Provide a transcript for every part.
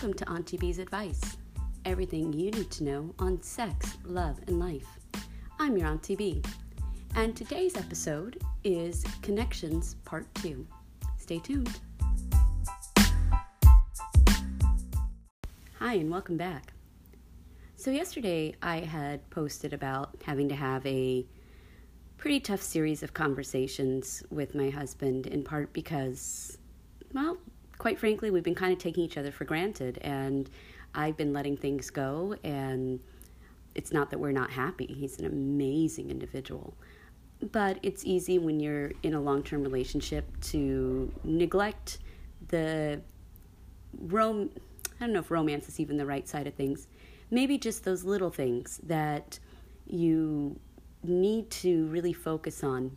Welcome to Auntie B's Advice everything you need to know on sex, love, and life. I'm your Auntie B, and today's episode is Connections Part 2. Stay tuned. Hi, and welcome back. So, yesterday I had posted about having to have a pretty tough series of conversations with my husband, in part because, well, quite frankly, we've been kind of taking each other for granted, and I've been letting things go, and it's not that we're not happy. He's an amazing individual. But it's easy when you're in a long term relationship to neglect the rom I don't know if romance is even the right side of things. Maybe just those little things that you need to really focus on.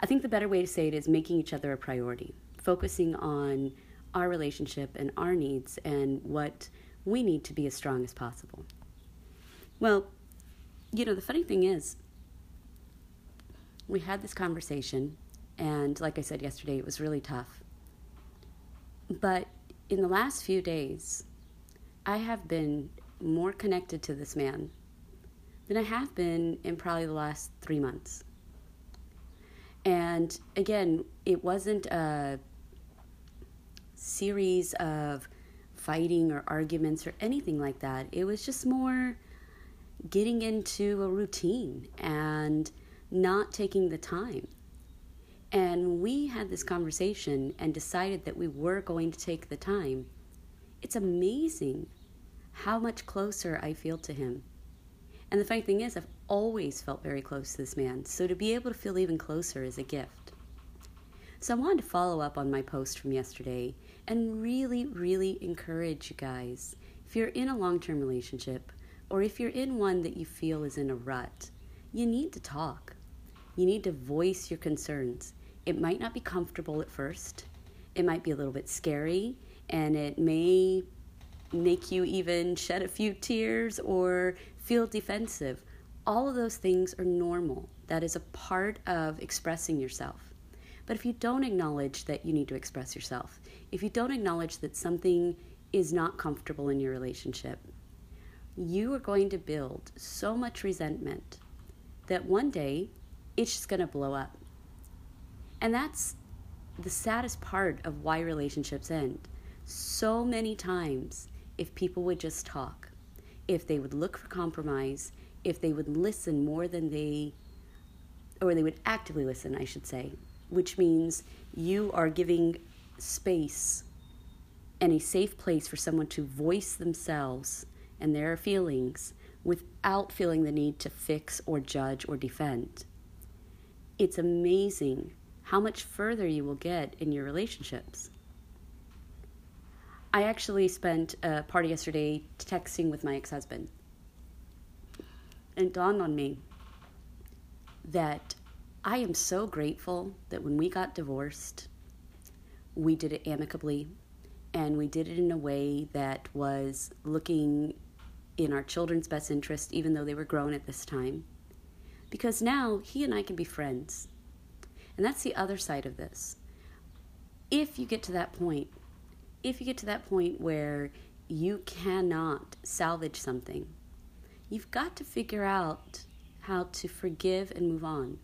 I think the better way to say it is making each other a priority, focusing on our relationship and our needs and what we need to be as strong as possible. Well, you know, the funny thing is, we had this conversation, and like I said yesterday, it was really tough. But in the last few days, I have been more connected to this man than I have been in probably the last three months. And again, it wasn't a series of fighting or arguments or anything like that. It was just more getting into a routine and not taking the time. And we had this conversation and decided that we were going to take the time. It's amazing how much closer I feel to him. And the funny thing is, I've always felt very close to this man, so to be able to feel even closer is a gift. So I wanted to follow up on my post from yesterday and really, really encourage you guys if you're in a long term relationship or if you're in one that you feel is in a rut, you need to talk. You need to voice your concerns. It might not be comfortable at first, it might be a little bit scary, and it may make you even shed a few tears or feel defensive. All of those things are normal. That is a part of expressing yourself. But if you don't acknowledge that you need to express yourself, if you don't acknowledge that something is not comfortable in your relationship, you are going to build so much resentment that one day it's just going to blow up. And that's the saddest part of why relationships end. So many times, if people would just talk, if they would look for compromise, if they would listen more than they, or they would actively listen, I should say, which means you are giving space and a safe place for someone to voice themselves and their feelings without feeling the need to fix or judge or defend. It's amazing how much further you will get in your relationships. I actually spent a party yesterday texting with my ex husband. And it dawned on me that I am so grateful that when we got divorced, we did it amicably and we did it in a way that was looking in our children's best interest, even though they were grown at this time. Because now he and I can be friends. And that's the other side of this. If you get to that point, if you get to that point where you cannot salvage something, you've got to figure out how to forgive and move on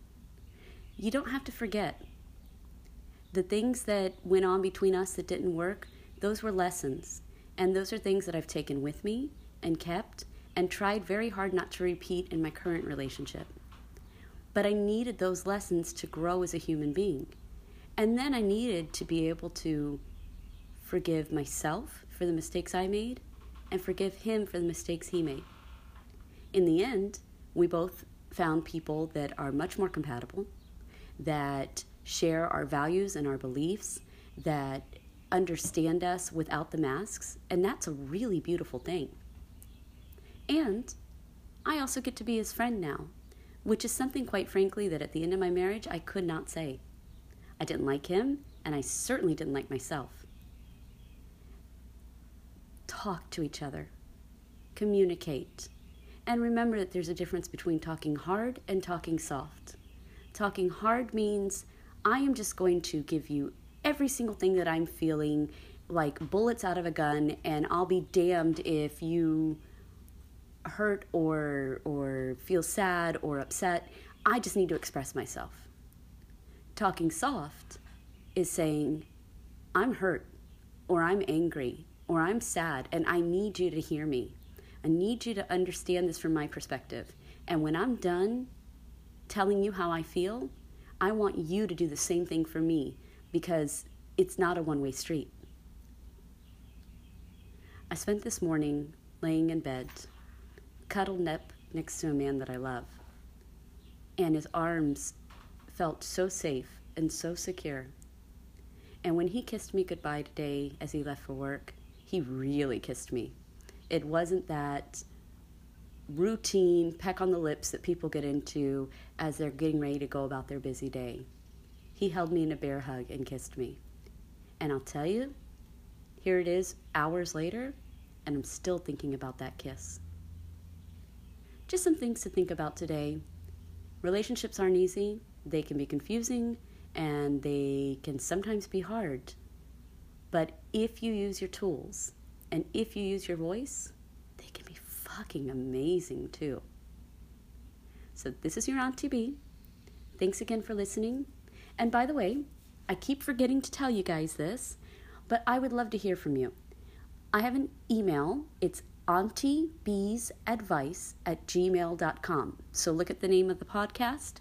you don't have to forget. The things that went on between us that didn't work, those were lessons. And those are things that I've taken with me and kept and tried very hard not to repeat in my current relationship. But I needed those lessons to grow as a human being. And then I needed to be able to forgive myself for the mistakes I made and forgive him for the mistakes he made. In the end, we both found people that are much more compatible, that share our values and our beliefs, that understand us without the masks, and that's a really beautiful thing. And I also get to be his friend now, which is something, quite frankly, that at the end of my marriage I could not say. I didn't like him, and I certainly didn't like myself. Talk to each other, communicate, and remember that there's a difference between talking hard and talking soft. Talking hard means I am just going to give you every single thing that I'm feeling like bullets out of a gun, and I'll be damned if you hurt or or feel sad or upset. I just need to express myself. Talking soft is saying, I'm hurt, or I'm angry, or I'm sad, and I need you to hear me. I need you to understand this from my perspective. And when I'm done telling you how I feel, I want you to do the same thing for me because it's not a one way street. I spent this morning laying in bed, cuddled up next to a man that I love, and his arms felt so safe and so secure. And when he kissed me goodbye today as he left for work, he really kissed me. It wasn't that routine peck on the lips that people get into as they're getting ready to go about their busy day. He held me in a bear hug and kissed me. And I'll tell you, here it is hours later, and I'm still thinking about that kiss. Just some things to think about today. Relationships aren't easy, they can be confusing, and they can sometimes be hard. But if you use your tools and if you use your voice, fucking amazing too. So, this is your Auntie B. Thanks again for listening. And by the way, I keep forgetting to tell you guys this, but I would love to hear from you. I have an email. It's auntie.beesadvice at gmail.com. So look at the name of the podcast,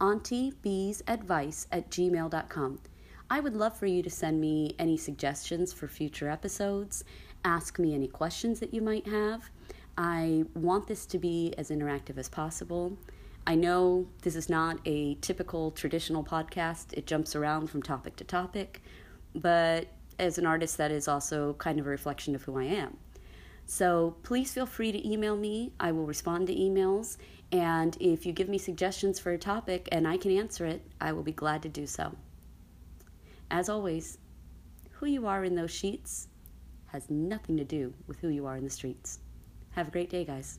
auntie.beesadvice at gmail.com. I would love for you to send me any suggestions for future episodes, ask me any questions that you might have. I want this to be as interactive as possible. I know this is not a typical traditional podcast, it jumps around from topic to topic, but as an artist, that is also kind of a reflection of who I am. So please feel free to email me. I will respond to emails. And if you give me suggestions for a topic and I can answer it, I will be glad to do so. As always, who you are in those sheets has nothing to do with who you are in the streets. Have a great day, guys.